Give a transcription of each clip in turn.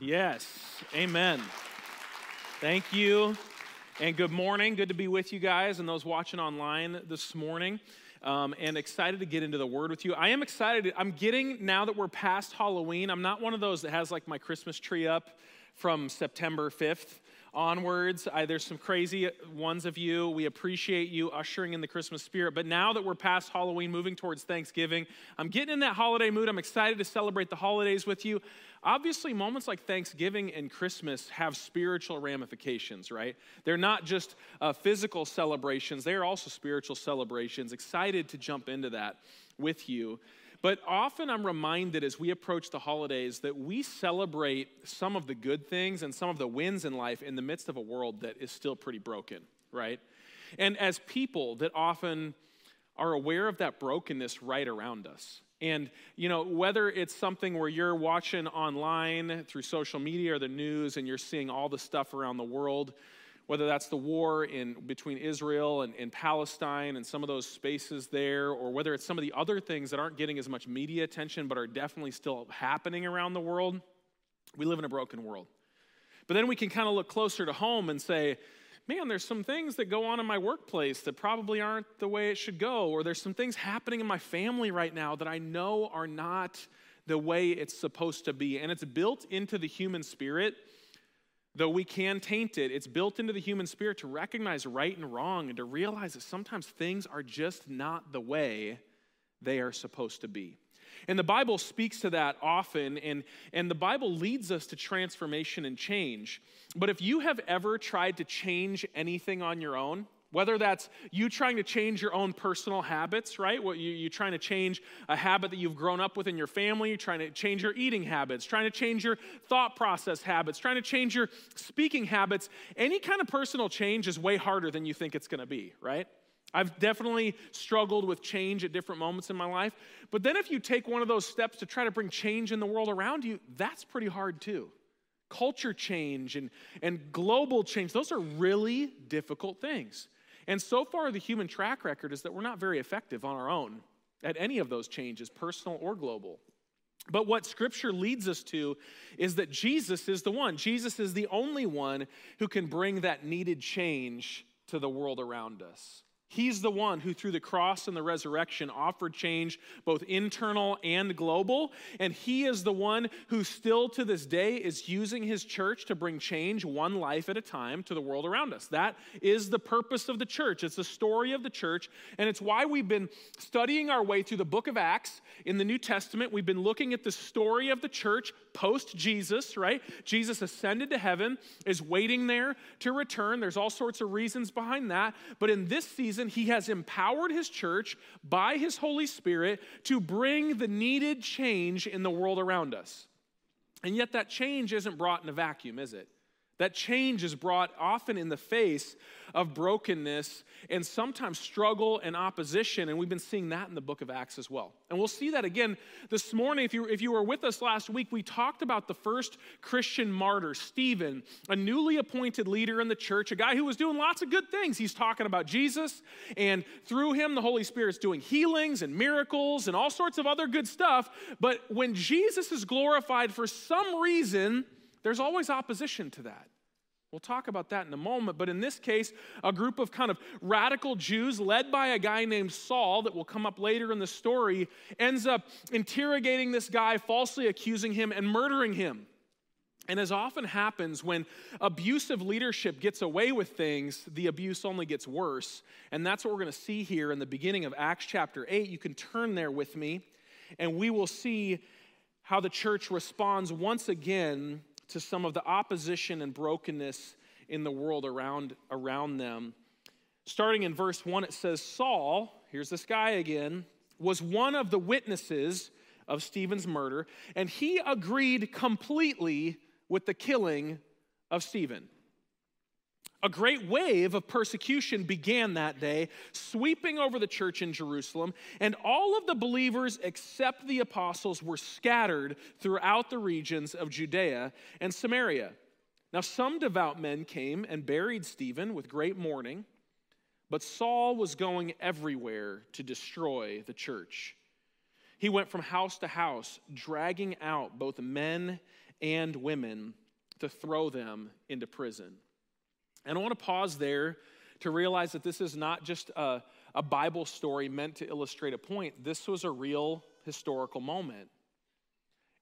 Yes. Amen. Thank you. And good morning. Good to be with you guys and those watching online this morning. Um, and excited to get into the word with you. I am excited. I'm getting, now that we're past Halloween, I'm not one of those that has like my Christmas tree up from September 5th onwards. I, there's some crazy ones of you. We appreciate you ushering in the Christmas spirit. But now that we're past Halloween, moving towards Thanksgiving, I'm getting in that holiday mood. I'm excited to celebrate the holidays with you. Obviously, moments like Thanksgiving and Christmas have spiritual ramifications, right? They're not just uh, physical celebrations, they are also spiritual celebrations. Excited to jump into that with you. But often I'm reminded as we approach the holidays that we celebrate some of the good things and some of the wins in life in the midst of a world that is still pretty broken, right? And as people that often are aware of that brokenness right around us. And, you know, whether it's something where you're watching online through social media or the news and you're seeing all the stuff around the world, whether that's the war in, between Israel and, and Palestine and some of those spaces there, or whether it's some of the other things that aren't getting as much media attention but are definitely still happening around the world, we live in a broken world. But then we can kind of look closer to home and say, man, there's some things that go on in my workplace that probably aren't the way it should go, or there's some things happening in my family right now that I know are not the way it's supposed to be. And it's built into the human spirit Though we can taint it, it's built into the human spirit to recognize right and wrong and to realize that sometimes things are just not the way they are supposed to be. And the Bible speaks to that often, and, and the Bible leads us to transformation and change. But if you have ever tried to change anything on your own, whether that's you trying to change your own personal habits, right? What you, you're trying to change a habit that you've grown up with in your family, you're trying to change your eating habits, trying to change your thought process habits, trying to change your speaking habits. Any kind of personal change is way harder than you think it's going to be, right? I've definitely struggled with change at different moments in my life. But then if you take one of those steps to try to bring change in the world around you, that's pretty hard too. Culture change and, and global change, those are really difficult things. And so far, the human track record is that we're not very effective on our own at any of those changes, personal or global. But what scripture leads us to is that Jesus is the one. Jesus is the only one who can bring that needed change to the world around us. He's the one who, through the cross and the resurrection, offered change both internal and global. And He is the one who, still to this day, is using His church to bring change one life at a time to the world around us. That is the purpose of the church. It's the story of the church. And it's why we've been studying our way through the book of Acts in the New Testament. We've been looking at the story of the church post Jesus, right? Jesus ascended to heaven, is waiting there to return. There's all sorts of reasons behind that. But in this season, he has empowered his church by his Holy Spirit to bring the needed change in the world around us. And yet, that change isn't brought in a vacuum, is it? That change is brought often in the face of brokenness and sometimes struggle and opposition. And we've been seeing that in the book of Acts as well. And we'll see that again this morning. If you, if you were with us last week, we talked about the first Christian martyr, Stephen, a newly appointed leader in the church, a guy who was doing lots of good things. He's talking about Jesus, and through him, the Holy Spirit's doing healings and miracles and all sorts of other good stuff. But when Jesus is glorified for some reason, there's always opposition to that. We'll talk about that in a moment, but in this case, a group of kind of radical Jews led by a guy named Saul, that will come up later in the story, ends up interrogating this guy, falsely accusing him, and murdering him. And as often happens when abusive leadership gets away with things, the abuse only gets worse. And that's what we're going to see here in the beginning of Acts chapter 8. You can turn there with me, and we will see how the church responds once again to some of the opposition and brokenness in the world around, around them. Starting in verse 1, it says, Saul, here's this guy again, was one of the witnesses of Stephen's murder, and he agreed completely with the killing of Stephen. A great wave of persecution began that day, sweeping over the church in Jerusalem, and all of the believers except the apostles were scattered throughout the regions of Judea and Samaria. Now, some devout men came and buried Stephen with great mourning, but Saul was going everywhere to destroy the church. He went from house to house, dragging out both men and women to throw them into prison. And I want to pause there to realize that this is not just a, a Bible story meant to illustrate a point. This was a real historical moment.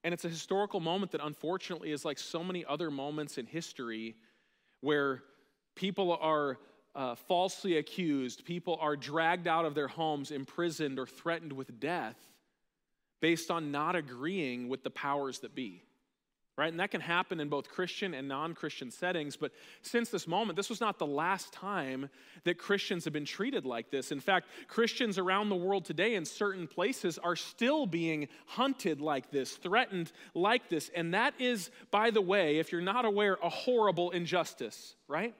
And it's a historical moment that unfortunately is like so many other moments in history where people are uh, falsely accused, people are dragged out of their homes, imprisoned, or threatened with death based on not agreeing with the powers that be right? And that can happen in both Christian and non Christian settings. But since this moment, this was not the last time that Christians have been treated like this. In fact, Christians around the world today in certain places are still being hunted like this, threatened like this. And that is, by the way, if you're not aware, a horrible injustice, right?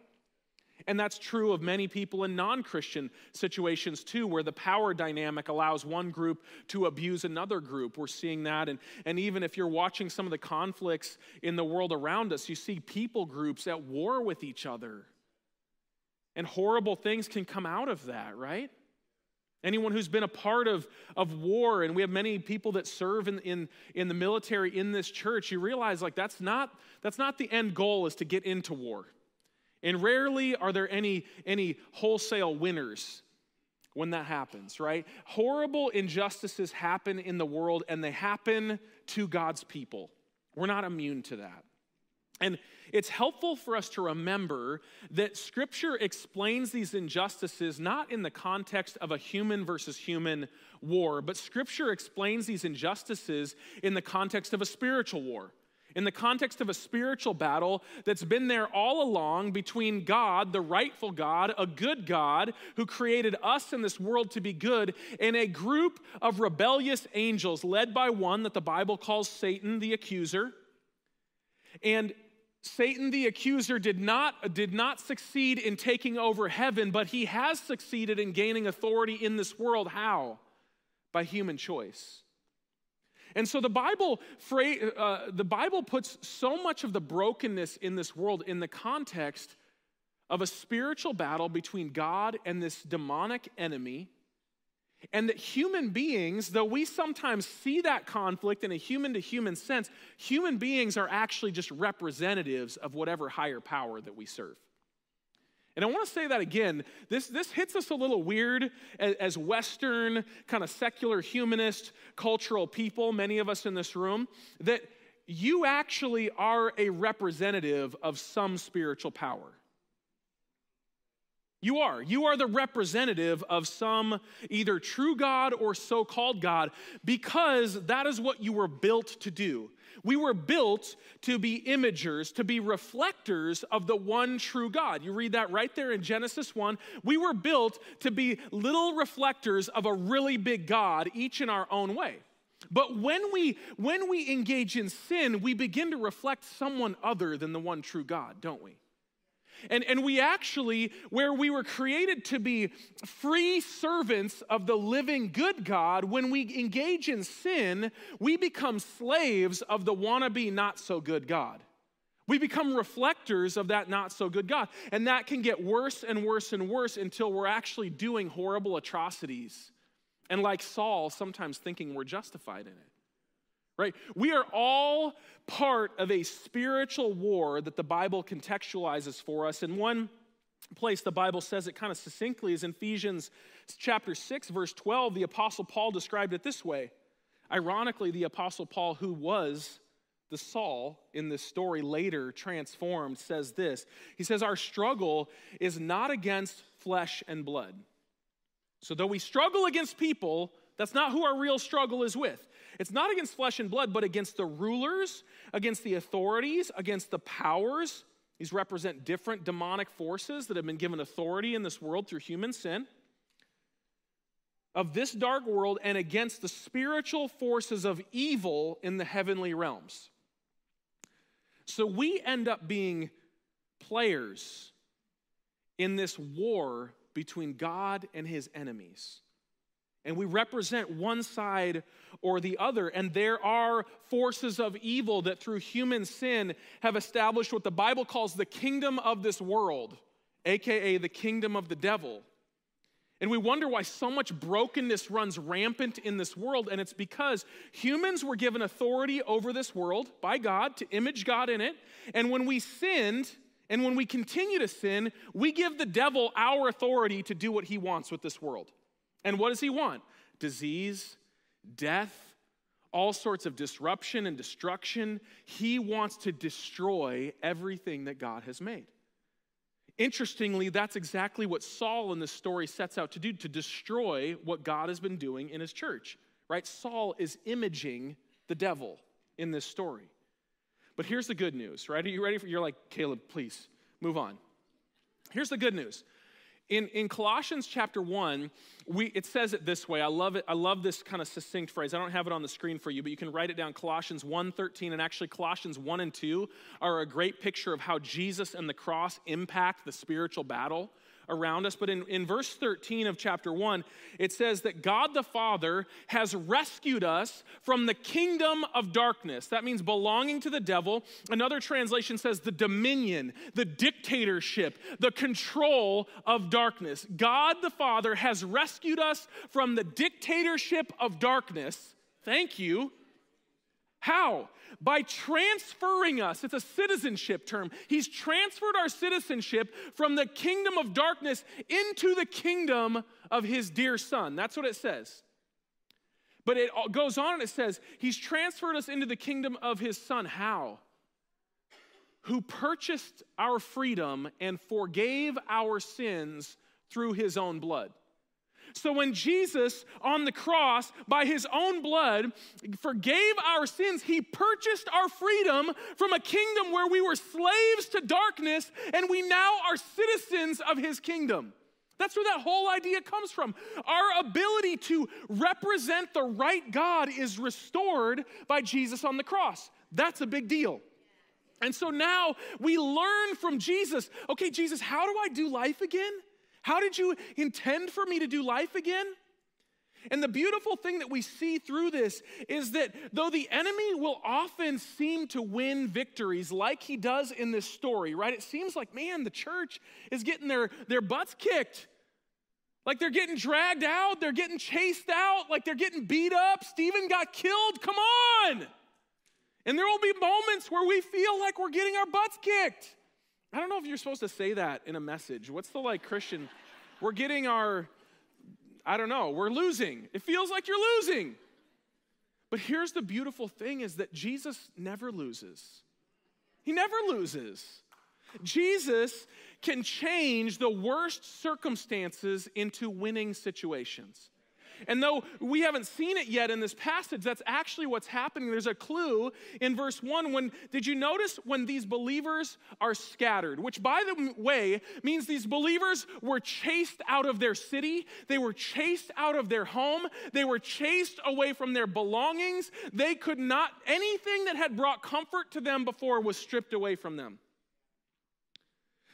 And that's true of many people in non Christian situations too, where the power dynamic allows one group to abuse another group. We're seeing that. And, and even if you're watching some of the conflicts in the world around us, you see people groups at war with each other. And horrible things can come out of that, right? Anyone who's been a part of, of war, and we have many people that serve in, in, in the military in this church, you realize like that's not, that's not the end goal is to get into war. And rarely are there any, any wholesale winners when that happens, right? Horrible injustices happen in the world and they happen to God's people. We're not immune to that. And it's helpful for us to remember that Scripture explains these injustices not in the context of a human versus human war, but Scripture explains these injustices in the context of a spiritual war in the context of a spiritual battle that's been there all along between God, the rightful God, a good God who created us in this world to be good, and a group of rebellious angels led by one that the Bible calls Satan the accuser. And Satan the accuser did not, did not succeed in taking over heaven, but he has succeeded in gaining authority in this world. How? By human choice. And so the Bible, uh, the Bible puts so much of the brokenness in this world in the context of a spiritual battle between God and this demonic enemy. And that human beings, though we sometimes see that conflict in a human to human sense, human beings are actually just representatives of whatever higher power that we serve. And I want to say that again. This, this hits us a little weird as, as Western, kind of secular, humanist, cultural people, many of us in this room, that you actually are a representative of some spiritual power. You are. You are the representative of some either true God or so called God because that is what you were built to do. We were built to be imagers, to be reflectors of the one true God. You read that right there in Genesis 1. We were built to be little reflectors of a really big God, each in our own way. But when we when we engage in sin, we begin to reflect someone other than the one true God, don't we? And, and we actually, where we were created to be free servants of the living good God, when we engage in sin, we become slaves of the wannabe not so good God. We become reflectors of that not so good God. And that can get worse and worse and worse until we're actually doing horrible atrocities. And like Saul, sometimes thinking we're justified in it right? We are all part of a spiritual war that the Bible contextualizes for us. And one place the Bible says it kind of succinctly is Ephesians chapter 6, verse 12. The Apostle Paul described it this way. Ironically, the Apostle Paul, who was the Saul in this story later transformed, says this. He says, Our struggle is not against flesh and blood. So, though we struggle against people, that's not who our real struggle is with. It's not against flesh and blood, but against the rulers, against the authorities, against the powers. These represent different demonic forces that have been given authority in this world through human sin. Of this dark world and against the spiritual forces of evil in the heavenly realms. So we end up being players in this war between God and his enemies and we represent one side or the other. And there are forces of evil that through human sin have established what the Bible calls the kingdom of this world, aka the kingdom of the devil. And we wonder why so much brokenness runs rampant in this world. And it's because humans were given authority over this world by God to image God in it. And when we sinned, and when we continue to sin, we give the devil our authority to do what he wants with this world. And what does he want? Disease, death, all sorts of disruption and destruction. He wants to destroy everything that God has made. Interestingly, that's exactly what Saul in this story sets out to do to destroy what God has been doing in his church, right? Saul is imaging the devil in this story. But here's the good news, right? Are you ready for you're like, Caleb, please move on. Here's the good news. In, in Colossians chapter 1, we, it says it this way. I love it. I love this kind of succinct phrase. I don't have it on the screen for you, but you can write it down. Colossians 1 13, and actually Colossians 1 and 2 are a great picture of how Jesus and the cross impact the spiritual battle around us. But in, in verse 13 of chapter 1, it says that God the Father has rescued us from the kingdom of darkness. That means belonging to the devil. Another translation says the dominion, the dictatorship, the control of darkness. God the Father has rescued us from the dictatorship of darkness. Thank you. How? By transferring us. It's a citizenship term. He's transferred our citizenship from the kingdom of darkness into the kingdom of his dear son. That's what it says. But it goes on and it says, He's transferred us into the kingdom of his son. How? Who purchased our freedom and forgave our sins through his own blood. So when Jesus on the cross, by his own blood, forgave our sins, he purchased our freedom from a kingdom where we were slaves to darkness, and we now are citizens of his kingdom. That's where that whole idea comes from. Our ability to represent the right God is restored by Jesus on the cross. That's a big deal. And so now we learn from Jesus okay, Jesus, how do I do life again? How did you intend for me to do life again? And the beautiful thing that we see through this is that though the enemy will often seem to win victories like he does in this story, right? It seems like, man, the church is getting their, their butts kicked. Like they're getting dragged out, they're getting chased out, like they're getting beat up. Stephen got killed. Come on. And there will be moments where we feel like we're getting our butts kicked. I don't know if you're supposed to say that in a message. What's the like Christian? We're getting our, I don't know, we're losing. It feels like you're losing. But here's the beautiful thing is that Jesus never loses. He never loses. Jesus can change the worst circumstances into winning situations. And though we haven't seen it yet in this passage, that's actually what's happening. There's a clue in verse 1 when did you notice when these believers are scattered, which by the way means these believers were chased out of their city, they were chased out of their home, they were chased away from their belongings. They could not anything that had brought comfort to them before was stripped away from them.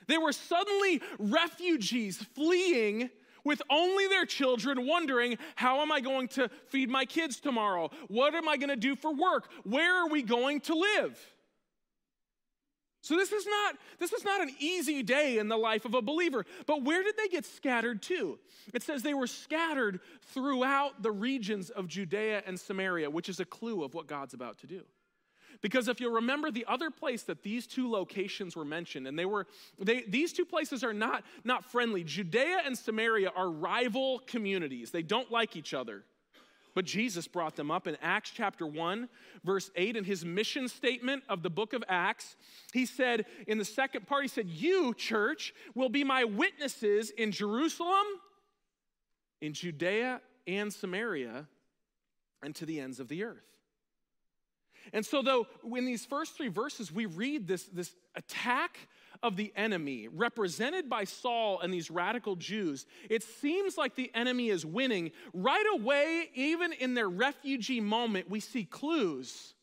They were suddenly refugees fleeing with only their children, wondering, How am I going to feed my kids tomorrow? What am I going to do for work? Where are we going to live? So this is not this is not an easy day in the life of a believer. But where did they get scattered to? It says they were scattered throughout the regions of Judea and Samaria, which is a clue of what God's about to do. Because if you'll remember the other place that these two locations were mentioned, and they were, they, these two places are not, not friendly. Judea and Samaria are rival communities, they don't like each other. But Jesus brought them up in Acts chapter 1, verse 8, in his mission statement of the book of Acts. He said, in the second part, he said, You, church, will be my witnesses in Jerusalem, in Judea and Samaria, and to the ends of the earth. And so, though, in these first three verses, we read this, this attack of the enemy represented by Saul and these radical Jews, it seems like the enemy is winning. Right away, even in their refugee moment, we see clues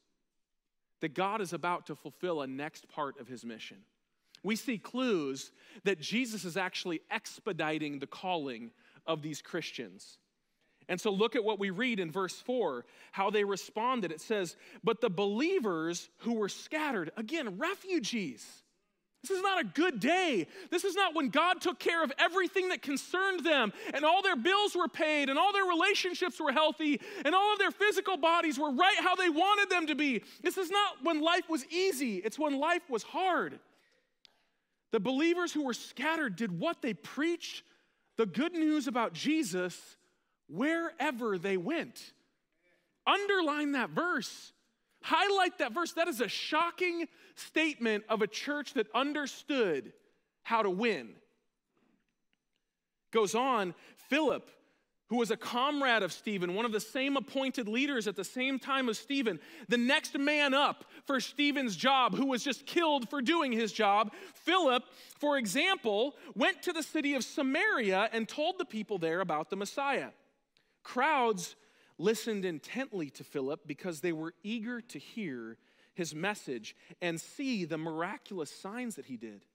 that God is about to fulfill a next part of his mission. We see clues that Jesus is actually expediting the calling of these Christians. And so look at what we read in verse 4, how they responded. It says, But the believers who were scattered, again, refugees, This is not a good day. This is not when God took care of everything that concerned them and all their bills were paid and all their relationships were healthy and all of their physical bodies were right how they wanted them to be. This is not when life was easy, it's when life was hard. The believers who were scattered did what they preached the good news about Jesus wherever they went. Underline that verse. Highlight that verse. That is a shocking statement of a church that understood how to win. Goes on, Philip, who was a comrade of Stephen, one of the same appointed leaders at the same time as Stephen, the next man up for Stephen's job, who was just killed for doing his job. Philip, for example, went to the city of Samaria and told the people there about the Messiah. Crowds listened intently to Philip because they were eager to hear his message and see the miraculous signs that he did.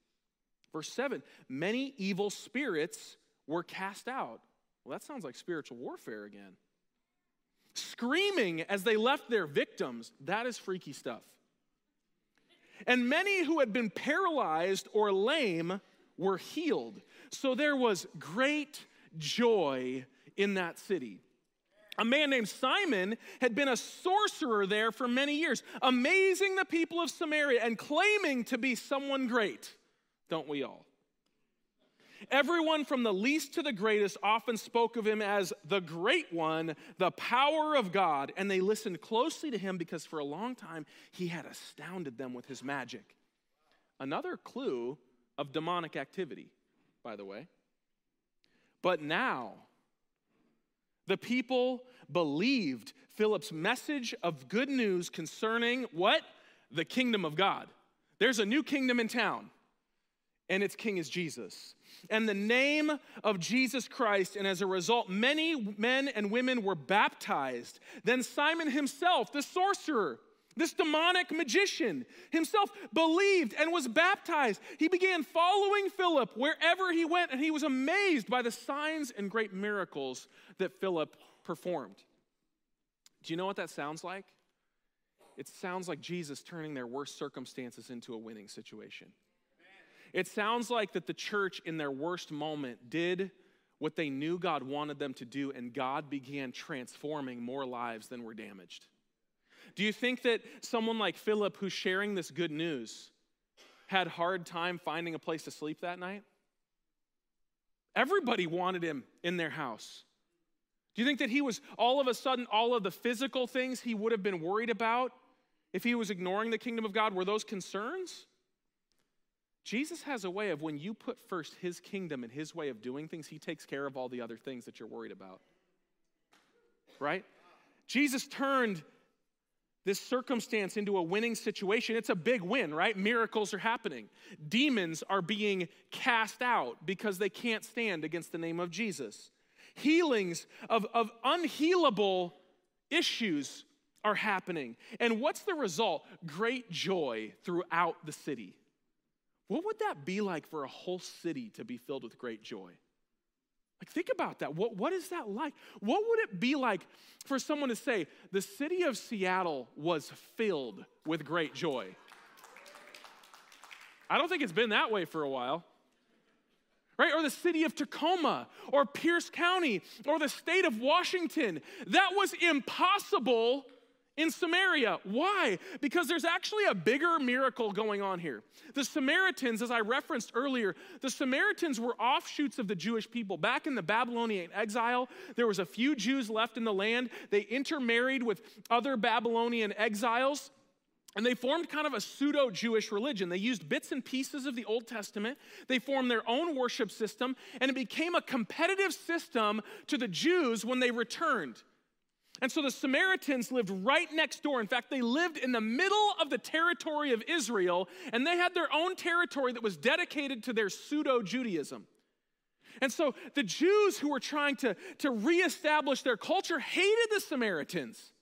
Verse 7 many evil spirits were cast out. Well, that sounds like spiritual warfare again. Screaming as they left their victims, that is freaky stuff. And many who had been paralyzed or lame were healed. So there was great joy in that city. A man named Simon had been a sorcerer there for many years, amazing the people of Samaria and claiming to be someone great. Don't we all? Everyone from the least to the greatest often spoke of him as the great one, the power of God, and they listened closely to him because for a long time he had astounded them with his magic. Another clue of demonic activity, by the way. But now, the people believed Philip's message of good news concerning what? The kingdom of God. There's a new kingdom in town, and its king is Jesus. And the name of Jesus Christ, and as a result, many men and women were baptized. Then Simon himself, the sorcerer, this demonic magician himself believed and was baptized. He began following Philip wherever he went, and he was amazed by the signs and great miracles that Philip performed. Do you know what that sounds like? It sounds like Jesus turning their worst circumstances into a winning situation. It sounds like that the church in their worst moment did what they knew God wanted them to do, and God began transforming more lives than were damaged. Do you think that someone like Philip, who's sharing this good news, had hard time finding a place to sleep that night? Everybody wanted him in their house. Do you think that he was all of a sudden, all of the physical things he would have been worried about if he was ignoring the kingdom of God were those concerns? Jesus has a way of when you put first his kingdom and his way of doing things, he takes care of all the other things that you're worried about. Right? Jesus turned this circumstance into a winning situation, it's a big win, right? Miracles are happening. Demons are being cast out because they can't stand against the name of Jesus. Healings of, of unhealable issues are happening. And what's the result? Great joy throughout the city. What would that be like for a whole city to be filled with great joy? Like, think about that. What, what is that like? What would it be like for someone to say, the city of Seattle was filled with great joy? I don't think it's been that way for a while. Right? Or the city of Tacoma, or Pierce County, or the state of Washington. That was impossible in Samaria. Why? Because there's actually a bigger miracle going on here. The Samaritans, as I referenced earlier, the Samaritans were offshoots of the Jewish people. Back in the Babylonian exile, there was a few Jews left in the land. They intermarried with other Babylonian exiles. And they formed kind of a pseudo Jewish religion. They used bits and pieces of the Old Testament. They formed their own worship system, and it became a competitive system to the Jews when they returned. And so the Samaritans lived right next door. In fact, they lived in the middle of the territory of Israel, and they had their own territory that was dedicated to their pseudo Judaism. And so the Jews who were trying to, to reestablish their culture hated the Samaritans.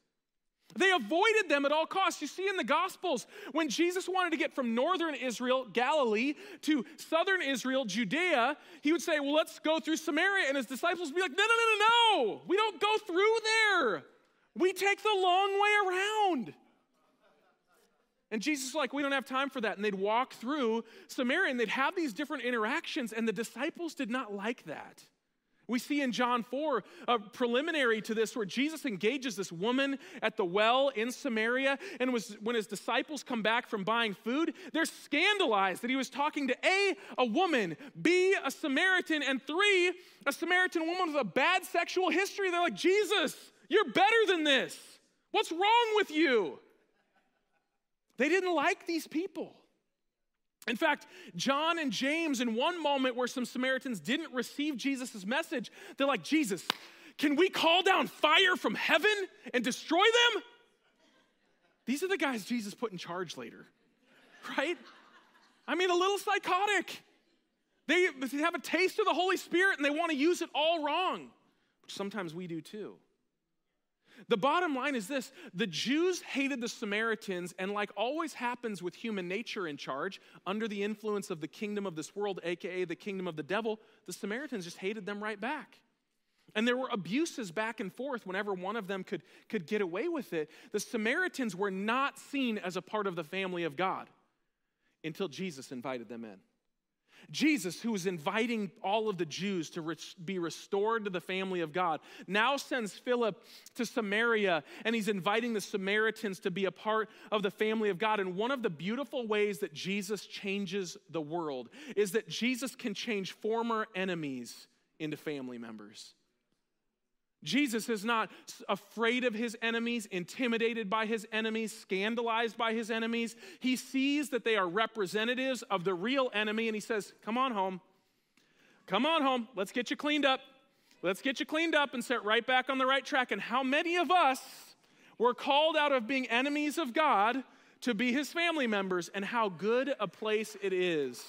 They avoided them at all costs. You see in the Gospels, when Jesus wanted to get from northern Israel, Galilee, to southern Israel, Judea, he would say, Well, let's go through Samaria. And his disciples would be like, No, no, no, no, no. We don't go through there. We take the long way around. And Jesus is like, we don't have time for that. And they'd walk through Samaria and they'd have these different interactions, and the disciples did not like that. We see in John 4 a preliminary to this where Jesus engages this woman at the well in Samaria. And was, when his disciples come back from buying food, they're scandalized that he was talking to A, a woman, B, a Samaritan, and three, a Samaritan woman with a bad sexual history. They're like, Jesus, you're better than this. What's wrong with you? They didn't like these people. In fact, John and James, in one moment where some Samaritans didn't receive Jesus' message, they're like, Jesus, can we call down fire from heaven and destroy them? These are the guys Jesus put in charge later, right? I mean, a little psychotic. They have a taste of the Holy Spirit and they want to use it all wrong, which sometimes we do too. The bottom line is this the Jews hated the Samaritans, and like always happens with human nature in charge, under the influence of the kingdom of this world, aka the kingdom of the devil, the Samaritans just hated them right back. And there were abuses back and forth whenever one of them could, could get away with it. The Samaritans were not seen as a part of the family of God until Jesus invited them in. Jesus, who is inviting all of the Jews to re- be restored to the family of God, now sends Philip to Samaria and he's inviting the Samaritans to be a part of the family of God. And one of the beautiful ways that Jesus changes the world is that Jesus can change former enemies into family members. Jesus is not afraid of his enemies, intimidated by his enemies, scandalized by his enemies. He sees that they are representatives of the real enemy and he says, Come on home. Come on home. Let's get you cleaned up. Let's get you cleaned up and set right back on the right track. And how many of us were called out of being enemies of God to be his family members, and how good a place it is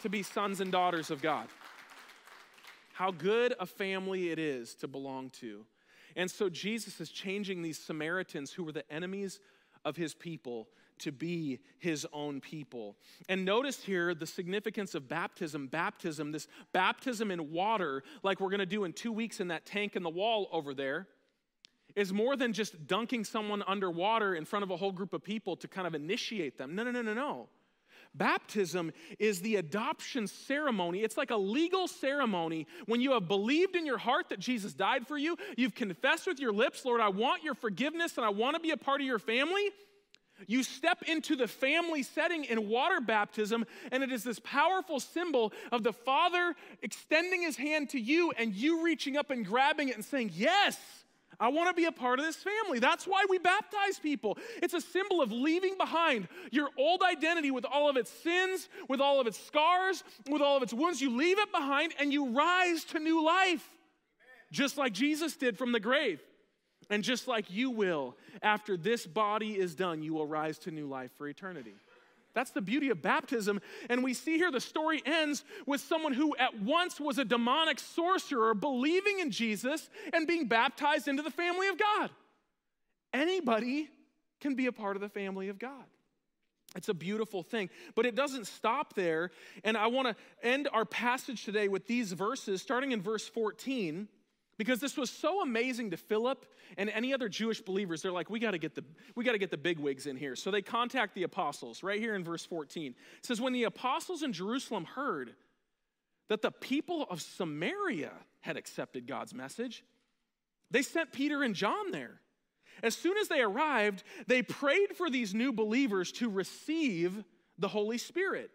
to be sons and daughters of God? How good a family it is to belong to. And so Jesus is changing these Samaritans who were the enemies of his people to be his own people. And notice here the significance of baptism. Baptism, this baptism in water, like we're gonna do in two weeks in that tank in the wall over there, is more than just dunking someone underwater in front of a whole group of people to kind of initiate them. No, no, no, no, no. Baptism is the adoption ceremony. It's like a legal ceremony when you have believed in your heart that Jesus died for you. You've confessed with your lips, Lord, I want your forgiveness and I want to be a part of your family. You step into the family setting in water baptism, and it is this powerful symbol of the Father extending his hand to you and you reaching up and grabbing it and saying, Yes. I want to be a part of this family. That's why we baptize people. It's a symbol of leaving behind your old identity with all of its sins, with all of its scars, with all of its wounds. You leave it behind and you rise to new life, just like Jesus did from the grave. And just like you will, after this body is done, you will rise to new life for eternity. That's the beauty of baptism. And we see here the story ends with someone who at once was a demonic sorcerer believing in Jesus and being baptized into the family of God. Anybody can be a part of the family of God. It's a beautiful thing, but it doesn't stop there. And I want to end our passage today with these verses, starting in verse 14. Because this was so amazing to Philip and any other Jewish believers. They're like, we got to get the we got to get the big wigs in here. So they contact the apostles right here in verse 14. It says, When the apostles in Jerusalem heard that the people of Samaria had accepted God's message, they sent Peter and John there. As soon as they arrived, they prayed for these new believers to receive the Holy Spirit.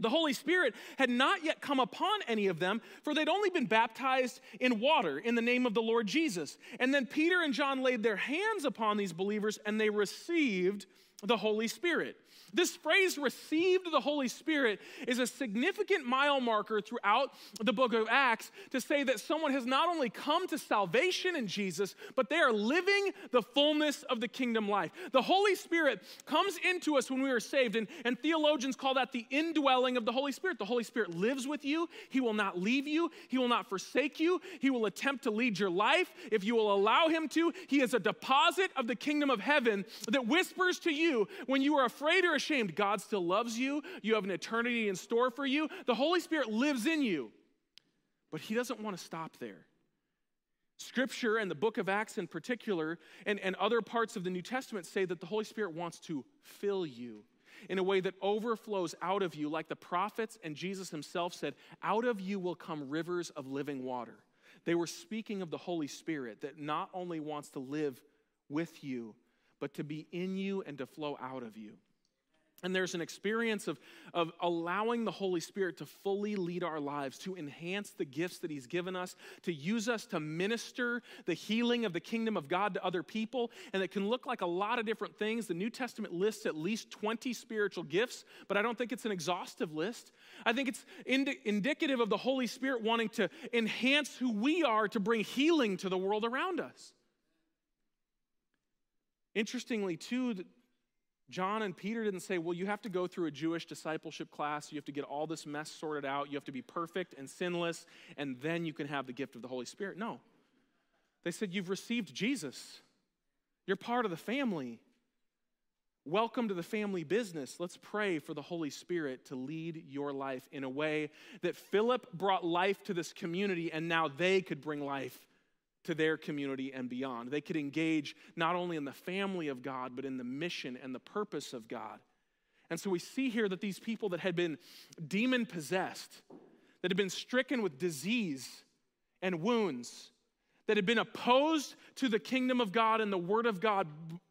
The Holy Spirit had not yet come upon any of them, for they'd only been baptized in water in the name of the Lord Jesus. And then Peter and John laid their hands upon these believers and they received the Holy Spirit. This phrase, received the Holy Spirit, is a significant mile marker throughout the book of Acts to say that someone has not only come to salvation in Jesus, but they are living the fullness of the kingdom life. The Holy Spirit comes into us when we are saved, and, and theologians call that the indwelling of the Holy Spirit. The Holy Spirit lives with you, He will not leave you, He will not forsake you, He will attempt to lead your life if you will allow Him to. He is a deposit of the kingdom of heaven that whispers to you when you are afraid or ashamed, God still loves you. You have an eternity in store for you. The Holy Spirit lives in you. But He doesn't want to stop there. Scripture and the book of Acts in particular, and, and other parts of the New Testament say that the Holy Spirit wants to fill you in a way that overflows out of you, like the prophets and Jesus himself said, out of you will come rivers of living water. They were speaking of the Holy Spirit that not only wants to live with you, but to be in you and to flow out of you. And there's an experience of, of allowing the Holy Spirit to fully lead our lives, to enhance the gifts that He's given us, to use us to minister the healing of the kingdom of God to other people. And it can look like a lot of different things. The New Testament lists at least 20 spiritual gifts, but I don't think it's an exhaustive list. I think it's indi- indicative of the Holy Spirit wanting to enhance who we are to bring healing to the world around us. Interestingly, too, John and Peter didn't say, well, you have to go through a Jewish discipleship class. You have to get all this mess sorted out. You have to be perfect and sinless, and then you can have the gift of the Holy Spirit. No. They said, you've received Jesus. You're part of the family. Welcome to the family business. Let's pray for the Holy Spirit to lead your life in a way that Philip brought life to this community, and now they could bring life to their community and beyond. They could engage not only in the family of God, but in the mission and the purpose of God. And so we see here that these people that had been demon possessed, that had been stricken with disease and wounds, that had been opposed to the kingdom of God and the word of God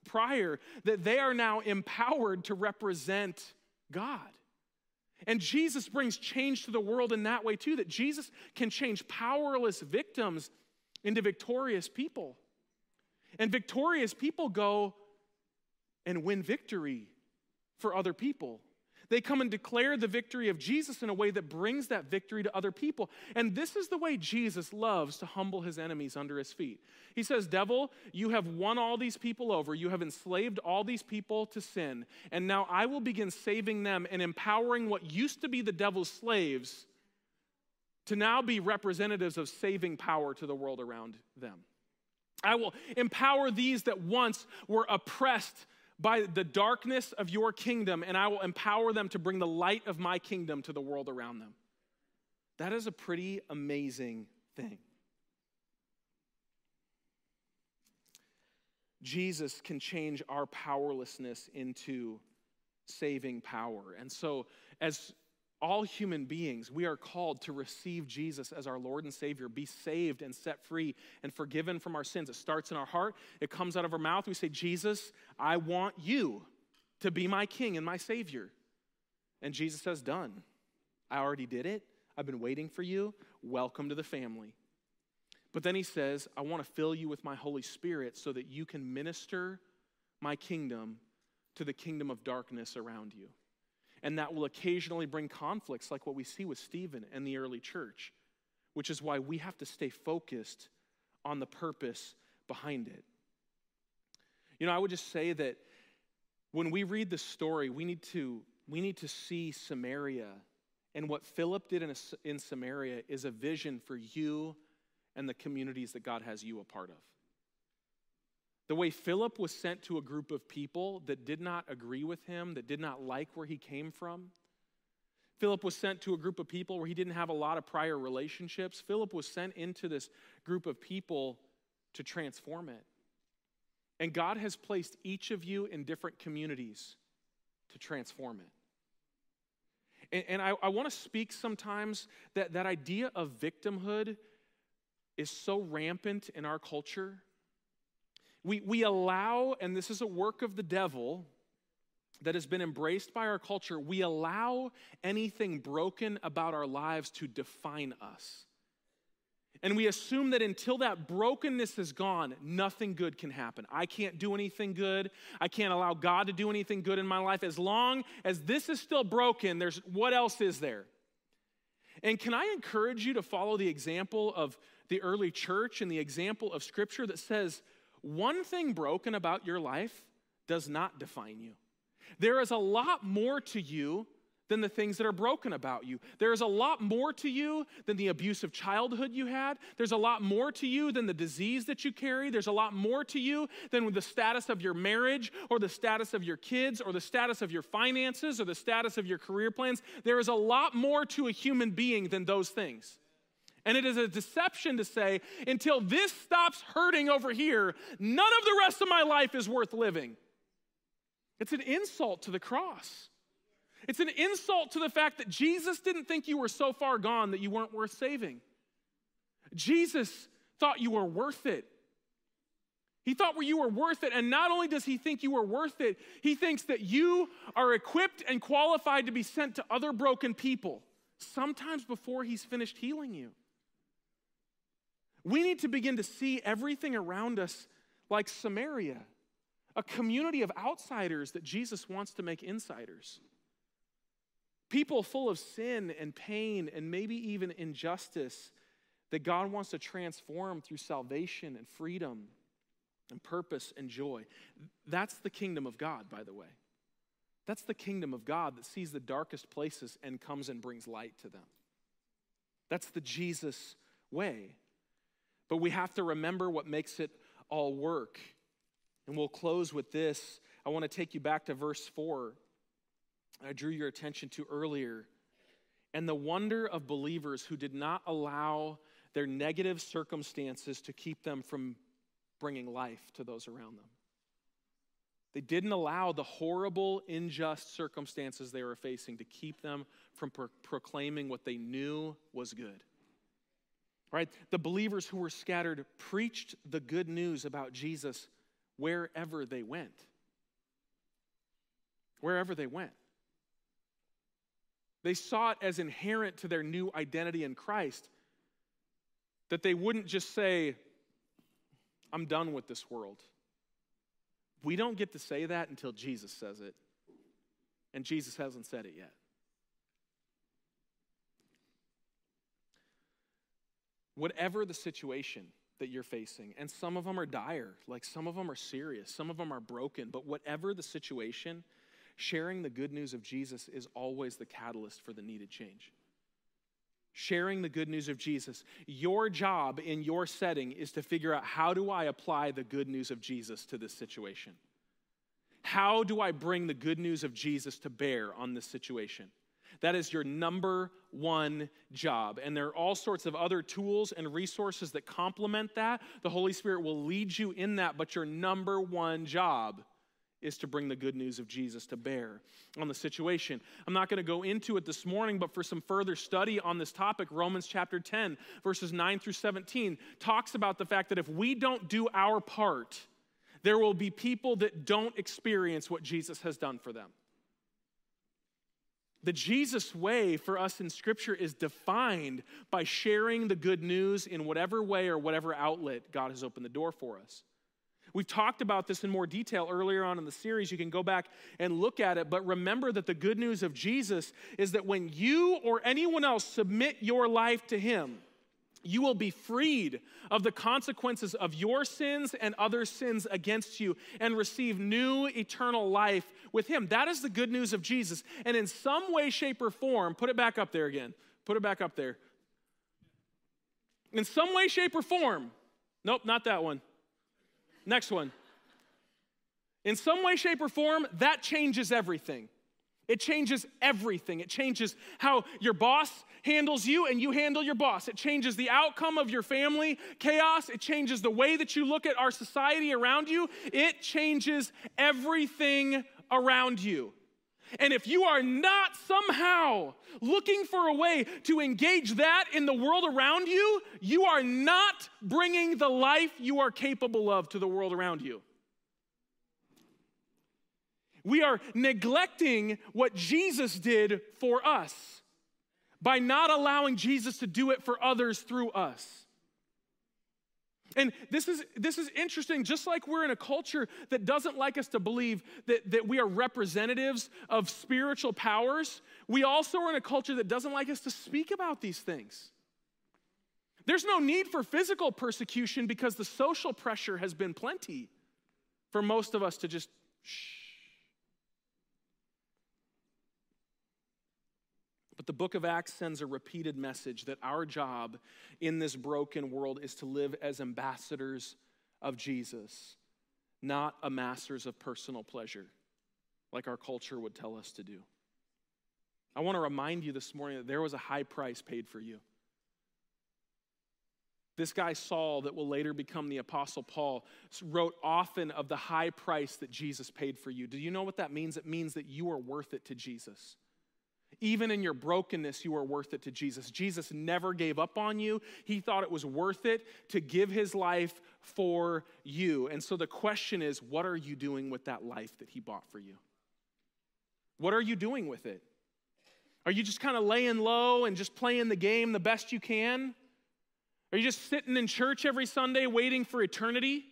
prior, that they are now empowered to represent God. And Jesus brings change to the world in that way too, that Jesus can change powerless victims into victorious people. And victorious people go and win victory for other people. They come and declare the victory of Jesus in a way that brings that victory to other people. And this is the way Jesus loves to humble his enemies under his feet. He says, Devil, you have won all these people over. You have enslaved all these people to sin. And now I will begin saving them and empowering what used to be the devil's slaves to now be representatives of saving power to the world around them. I will empower these that once were oppressed by the darkness of your kingdom, and I will empower them to bring the light of my kingdom to the world around them. That is a pretty amazing thing. Jesus can change our powerlessness into saving power. And so, as all human beings, we are called to receive Jesus as our Lord and Savior, be saved and set free and forgiven from our sins. It starts in our heart, it comes out of our mouth. We say, Jesus, I want you to be my King and my Savior. And Jesus says, Done. I already did it. I've been waiting for you. Welcome to the family. But then he says, I want to fill you with my Holy Spirit so that you can minister my kingdom to the kingdom of darkness around you and that will occasionally bring conflicts like what we see with Stephen and the early church, which is why we have to stay focused on the purpose behind it. You know, I would just say that when we read the story, we need to, we need to see Samaria. And what Philip did in, a, in Samaria is a vision for you and the communities that God has you a part of. The way Philip was sent to a group of people that did not agree with him, that did not like where he came from. Philip was sent to a group of people where he didn't have a lot of prior relationships. Philip was sent into this group of people to transform it. And God has placed each of you in different communities to transform it. And, and I, I want to speak sometimes that that idea of victimhood is so rampant in our culture we, we allow, and this is a work of the devil that has been embraced by our culture, we allow anything broken about our lives to define us. And we assume that until that brokenness is gone, nothing good can happen. I can't do anything good. I can't allow God to do anything good in my life. As long as this is still broken, there's what else is there? And can I encourage you to follow the example of the early church and the example of scripture that says one thing broken about your life does not define you. There is a lot more to you than the things that are broken about you. There is a lot more to you than the abusive childhood you had. There's a lot more to you than the disease that you carry. There's a lot more to you than the status of your marriage or the status of your kids or the status of your finances or the status of your career plans. There is a lot more to a human being than those things. And it is a deception to say, until this stops hurting over here, none of the rest of my life is worth living. It's an insult to the cross. It's an insult to the fact that Jesus didn't think you were so far gone that you weren't worth saving. Jesus thought you were worth it. He thought you were worth it. And not only does he think you were worth it, he thinks that you are equipped and qualified to be sent to other broken people, sometimes before he's finished healing you. We need to begin to see everything around us like Samaria, a community of outsiders that Jesus wants to make insiders. People full of sin and pain and maybe even injustice that God wants to transform through salvation and freedom and purpose and joy. That's the kingdom of God, by the way. That's the kingdom of God that sees the darkest places and comes and brings light to them. That's the Jesus way. But we have to remember what makes it all work. And we'll close with this. I want to take you back to verse 4. I drew your attention to earlier. And the wonder of believers who did not allow their negative circumstances to keep them from bringing life to those around them. They didn't allow the horrible, unjust circumstances they were facing to keep them from pro- proclaiming what they knew was good. Right? The believers who were scattered preached the good news about Jesus wherever they went. Wherever they went. They saw it as inherent to their new identity in Christ that they wouldn't just say, I'm done with this world. We don't get to say that until Jesus says it. And Jesus hasn't said it yet. Whatever the situation that you're facing, and some of them are dire, like some of them are serious, some of them are broken, but whatever the situation, sharing the good news of Jesus is always the catalyst for the needed change sharing the good news of Jesus. Your job in your setting is to figure out how do I apply the good news of Jesus to this situation? How do I bring the good news of Jesus to bear on this situation? That is your number one job. And there are all sorts of other tools and resources that complement that. The Holy Spirit will lead you in that, but your number one job is to bring the good news of Jesus to bear on the situation. I'm not going to go into it this morning, but for some further study on this topic, Romans chapter 10, verses 9 through 17, talks about the fact that if we don't do our part, there will be people that don't experience what Jesus has done for them. The Jesus way for us in Scripture is defined by sharing the good news in whatever way or whatever outlet God has opened the door for us. We've talked about this in more detail earlier on in the series. You can go back and look at it. But remember that the good news of Jesus is that when you or anyone else submit your life to Him, you will be freed of the consequences of your sins and other sins against you and receive new eternal life with Him. That is the good news of Jesus. And in some way, shape, or form, put it back up there again. Put it back up there. In some way, shape, or form, nope, not that one. Next one. In some way, shape, or form, that changes everything. It changes everything. It changes how your boss handles you and you handle your boss. It changes the outcome of your family chaos. It changes the way that you look at our society around you. It changes everything around you. And if you are not somehow looking for a way to engage that in the world around you, you are not bringing the life you are capable of to the world around you. We are neglecting what Jesus did for us by not allowing Jesus to do it for others through us. And this is, this is interesting, just like we're in a culture that doesn't like us to believe that, that we are representatives of spiritual powers, we also are in a culture that doesn't like us to speak about these things. There's no need for physical persecution because the social pressure has been plenty for most of us to just shh. But the book of Acts sends a repeated message that our job in this broken world is to live as ambassadors of Jesus, not amassers of personal pleasure, like our culture would tell us to do. I want to remind you this morning that there was a high price paid for you. This guy, Saul, that will later become the Apostle Paul, wrote often of the high price that Jesus paid for you. Do you know what that means? It means that you are worth it to Jesus. Even in your brokenness, you are worth it to Jesus. Jesus never gave up on you. He thought it was worth it to give his life for you. And so the question is what are you doing with that life that he bought for you? What are you doing with it? Are you just kind of laying low and just playing the game the best you can? Are you just sitting in church every Sunday waiting for eternity?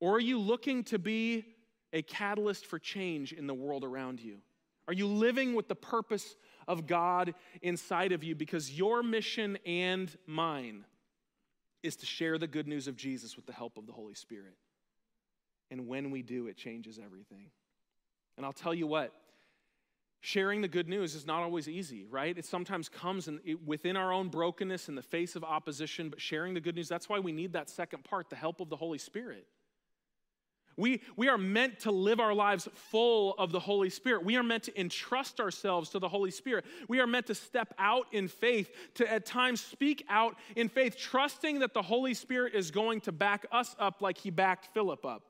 Or are you looking to be a catalyst for change in the world around you? Are you living with the purpose of God inside of you? Because your mission and mine is to share the good news of Jesus with the help of the Holy Spirit. And when we do, it changes everything. And I'll tell you what, sharing the good news is not always easy, right? It sometimes comes in, it, within our own brokenness in the face of opposition, but sharing the good news, that's why we need that second part, the help of the Holy Spirit. We, we are meant to live our lives full of the Holy Spirit. We are meant to entrust ourselves to the Holy Spirit. We are meant to step out in faith, to at times speak out in faith, trusting that the Holy Spirit is going to back us up like he backed Philip up.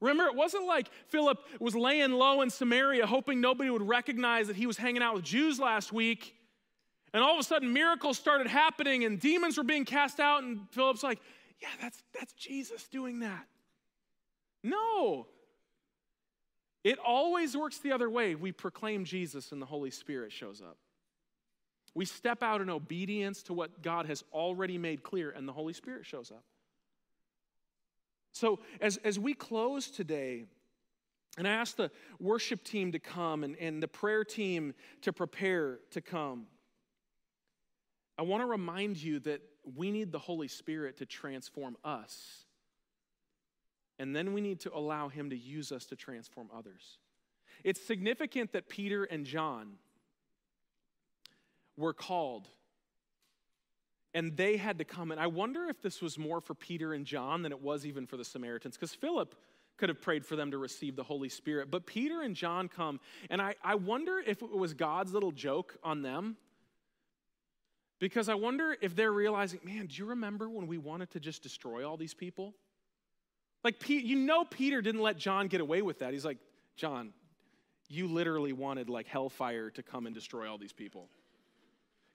Remember, it wasn't like Philip was laying low in Samaria, hoping nobody would recognize that he was hanging out with Jews last week. And all of a sudden, miracles started happening and demons were being cast out. And Philip's like, Yeah, that's, that's Jesus doing that. No. It always works the other way. We proclaim Jesus and the Holy Spirit shows up. We step out in obedience to what God has already made clear, and the Holy Spirit shows up. So, as, as we close today, and I ask the worship team to come and, and the prayer team to prepare to come, I want to remind you that we need the Holy Spirit to transform us. And then we need to allow Him to use us to transform others. It's significant that Peter and John were called and they had to come. And I wonder if this was more for Peter and John than it was even for the Samaritans, because Philip could have prayed for them to receive the Holy Spirit. But Peter and John come, and I, I wonder if it was God's little joke on them. Because I wonder if they're realizing, man, do you remember when we wanted to just destroy all these people? Like, you know, Peter didn't let John get away with that. He's like, John, you literally wanted like hellfire to come and destroy all these people.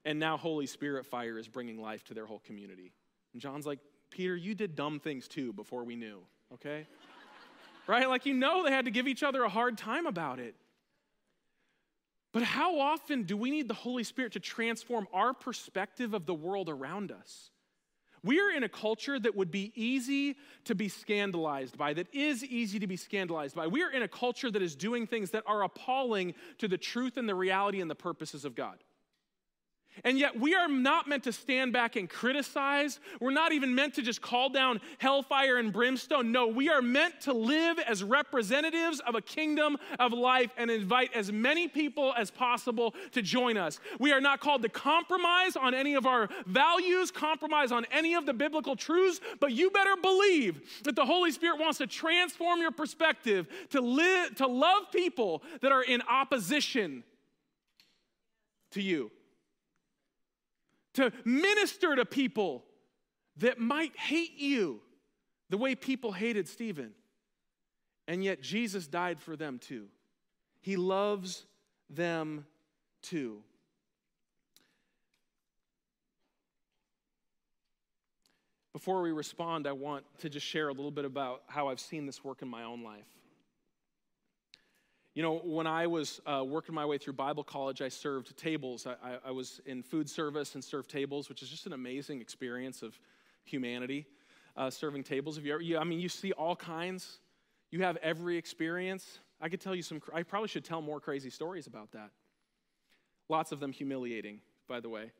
And now Holy Spirit fire is bringing life to their whole community. And John's like, Peter, you did dumb things too before we knew, okay? right? Like, you know, they had to give each other a hard time about it. But how often do we need the Holy Spirit to transform our perspective of the world around us? We are in a culture that would be easy to be scandalized by, that is easy to be scandalized by. We are in a culture that is doing things that are appalling to the truth and the reality and the purposes of God. And yet, we are not meant to stand back and criticize. We're not even meant to just call down hellfire and brimstone. No, we are meant to live as representatives of a kingdom of life and invite as many people as possible to join us. We are not called to compromise on any of our values, compromise on any of the biblical truths, but you better believe that the Holy Spirit wants to transform your perspective to live to love people that are in opposition to you to minister to people that might hate you the way people hated Stephen. And yet Jesus died for them too. He loves them too. Before we respond, I want to just share a little bit about how I've seen this work in my own life. You know, when I was uh, working my way through Bible college, I served tables. I, I, I, was in food service and served tables, which is just an amazing experience of humanity. Uh, serving tables. Have you ever? You, I mean, you see all kinds. You have every experience. I could tell you some. I probably should tell more crazy stories about that. Lots of them humiliating, by the way.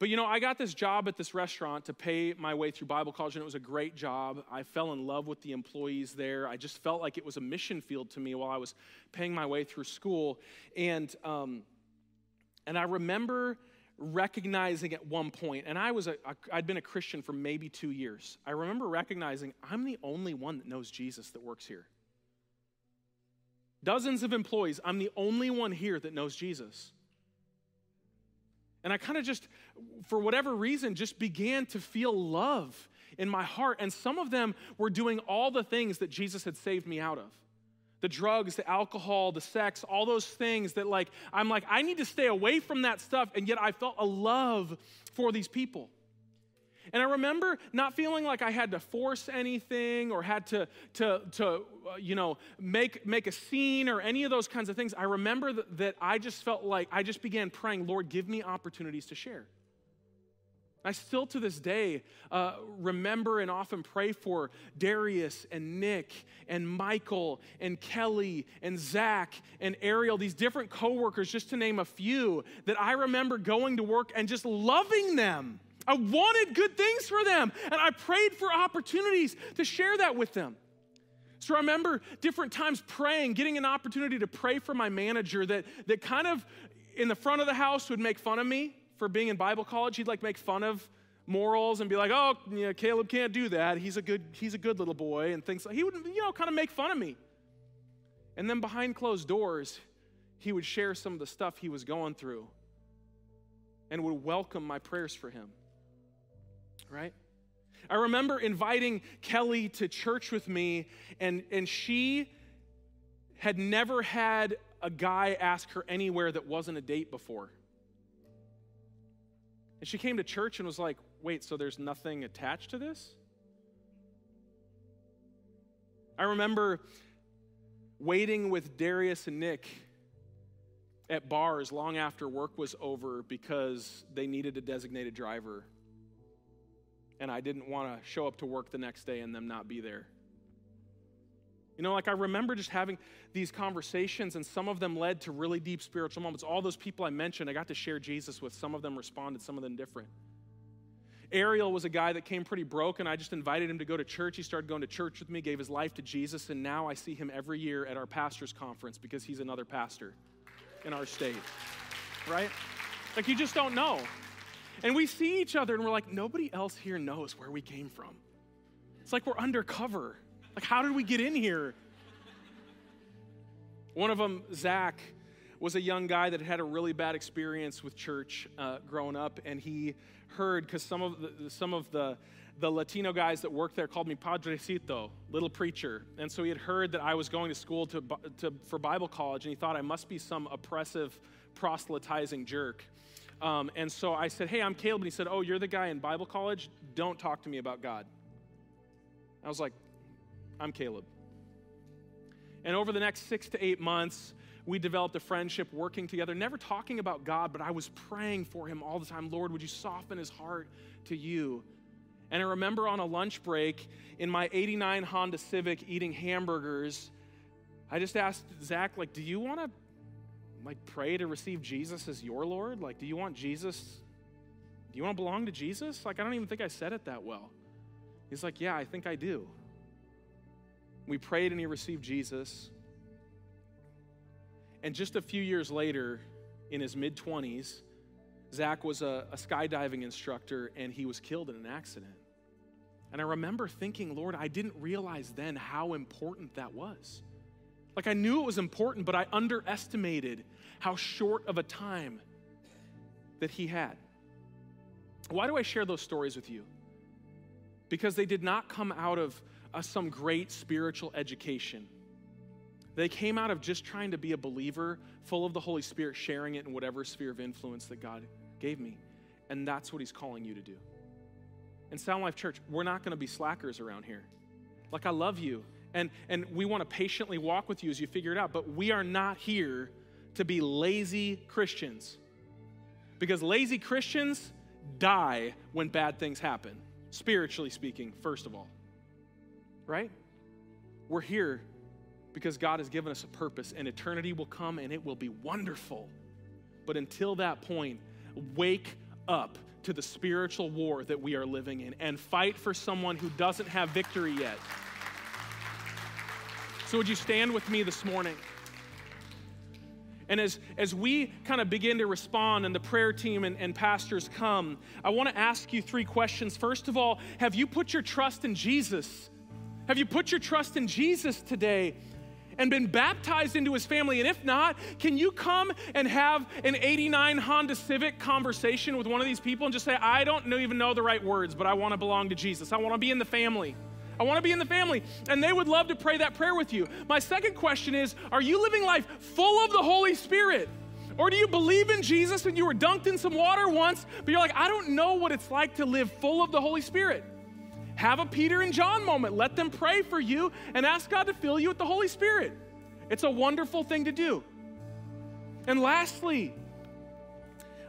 But you know, I got this job at this restaurant to pay my way through Bible college, and it was a great job. I fell in love with the employees there. I just felt like it was a mission field to me while I was paying my way through school. And, um, and I remember recognizing at one point, and I was a, I'd been a Christian for maybe two years. I remember recognizing I'm the only one that knows Jesus that works here. Dozens of employees, I'm the only one here that knows Jesus. And I kind of just, for whatever reason, just began to feel love in my heart. And some of them were doing all the things that Jesus had saved me out of the drugs, the alcohol, the sex, all those things that, like, I'm like, I need to stay away from that stuff. And yet I felt a love for these people. And I remember not feeling like I had to force anything or had to, to, to uh, you know, make, make a scene or any of those kinds of things. I remember that, that I just felt like I just began praying, Lord, give me opportunities to share. I still to this day uh, remember and often pray for Darius and Nick and Michael and Kelly and Zach and Ariel, these different coworkers, just to name a few, that I remember going to work and just loving them I wanted good things for them, and I prayed for opportunities to share that with them. So I remember different times praying, getting an opportunity to pray for my manager that, that kind of in the front of the house would make fun of me for being in Bible college. He'd like make fun of morals and be like, oh, yeah, Caleb can't do that. He's a good, he's a good little boy, and things like he would, you know, kind of make fun of me. And then behind closed doors, he would share some of the stuff he was going through and would welcome my prayers for him right? I remember inviting Kelly to church with me, and, and she had never had a guy ask her anywhere that wasn't a date before. And she came to church and was like, wait, so there's nothing attached to this? I remember waiting with Darius and Nick at bars long after work was over because they needed a designated driver and I didn't want to show up to work the next day and them not be there. You know, like I remember just having these conversations, and some of them led to really deep spiritual moments. All those people I mentioned, I got to share Jesus with. Some of them responded, some of them different. Ariel was a guy that came pretty broken. I just invited him to go to church. He started going to church with me, gave his life to Jesus, and now I see him every year at our pastor's conference because he's another pastor in our state. Right? Like you just don't know. And we see each other and we're like, nobody else here knows where we came from. It's like we're undercover. Like, how did we get in here? One of them, Zach, was a young guy that had a really bad experience with church uh, growing up, and he heard because some of the, some of the the Latino guys that worked there called me Padrecito, little preacher, and so he had heard that I was going to school to, to for Bible college, and he thought I must be some oppressive, proselytizing jerk. Um, and so I said, Hey, I'm Caleb. And he said, Oh, you're the guy in Bible college? Don't talk to me about God. I was like, I'm Caleb. And over the next six to eight months, we developed a friendship working together, never talking about God, but I was praying for him all the time. Lord, would you soften his heart to you? And I remember on a lunch break in my 89 Honda Civic eating hamburgers, I just asked Zach, like, do you want to like pray to receive Jesus as your Lord? Like, do you want Jesus? Do you want to belong to Jesus? Like, I don't even think I said it that well. He's like, Yeah, I think I do. We prayed and he received Jesus. And just a few years later, in his mid 20s, Zach was a, a, skydiving instructor and he was killed in an accident. And I remember thinking, Lord, I didn't realize then how important that was. Like I knew it was important, but I underestimated how short of a time that he had. Why do I share those stories with you? Because they did not come out of uh, some great spiritual education. They came out of just trying to be a believer, full of the Holy Spirit, sharing it in whatever sphere of influence that God gave me. And that's what He's calling you to do. In Sound Life Church, we're not going to be slackers around here. Like, I love you, and, and we want to patiently walk with you as you figure it out. But we are not here to be lazy Christians. Because lazy Christians die when bad things happen, spiritually speaking, first of all. Right? We're here because God has given us a purpose, and eternity will come and it will be wonderful. But until that point, wake up to the spiritual war that we are living in and fight for someone who doesn't have victory yet. So, would you stand with me this morning? And as, as we kind of begin to respond and the prayer team and, and pastors come, I want to ask you three questions. First of all, have you put your trust in Jesus? Have you put your trust in Jesus today? and been baptized into his family? And if not, can you come and have an 89 Honda Civic conversation with one of these people and just say, I don't even know the right words, but I want to belong to Jesus. I want to be in the family. I want to be in the family. And they would love to pray that prayer with you. My second question is Are you living life full of the Holy Spirit? Or do you believe in Jesus and you were dunked in some water once, but you're like, I don't know what it's like to live full of the Holy Spirit? Have a Peter and John moment. Let them pray for you and ask God to fill you with the Holy Spirit. It's a wonderful thing to do. And lastly,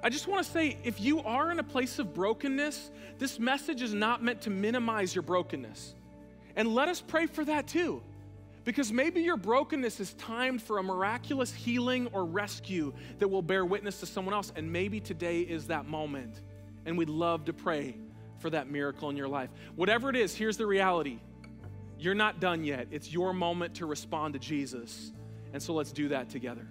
I just want to say if you are in a place of brokenness, this message is not meant to minimize your brokenness. And let us pray for that too. Because maybe your brokenness is timed for a miraculous healing or rescue that will bear witness to someone else. And maybe today is that moment. And we'd love to pray for that miracle in your life. Whatever it is, here's the reality you're not done yet. It's your moment to respond to Jesus. And so let's do that together.